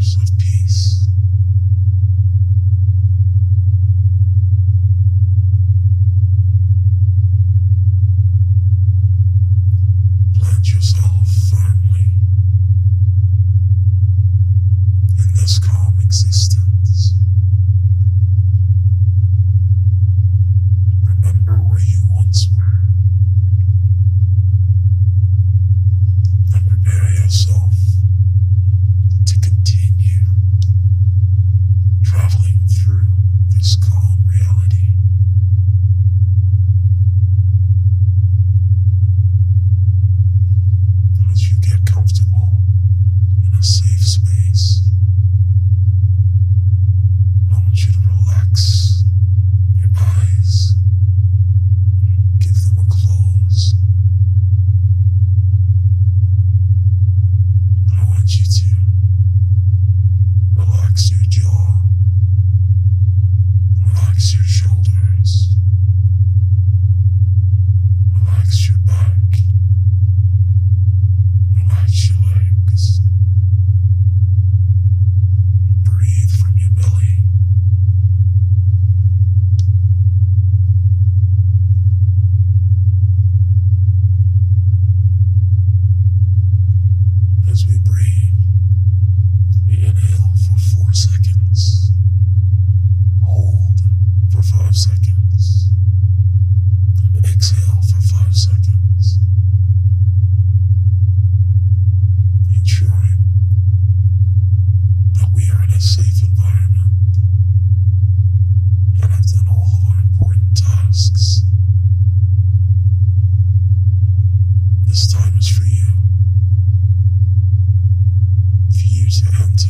of peace. you to relax your 小眼睛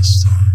this time.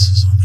this is on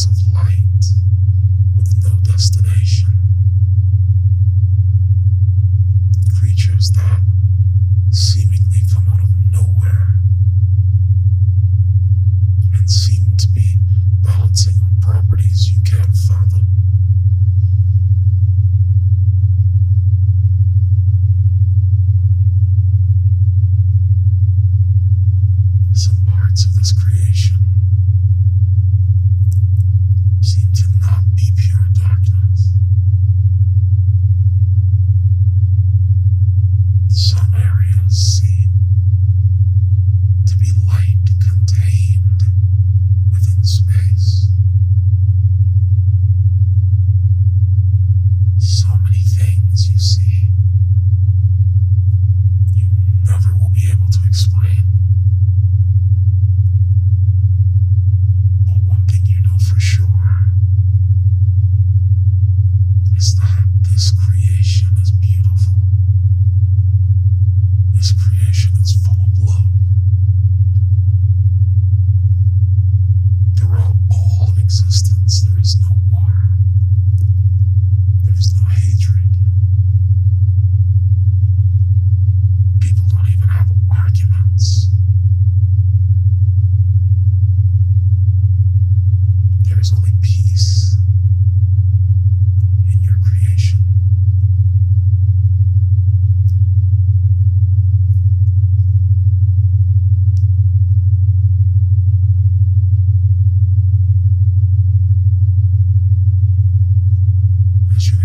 source of light with no destiny.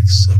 As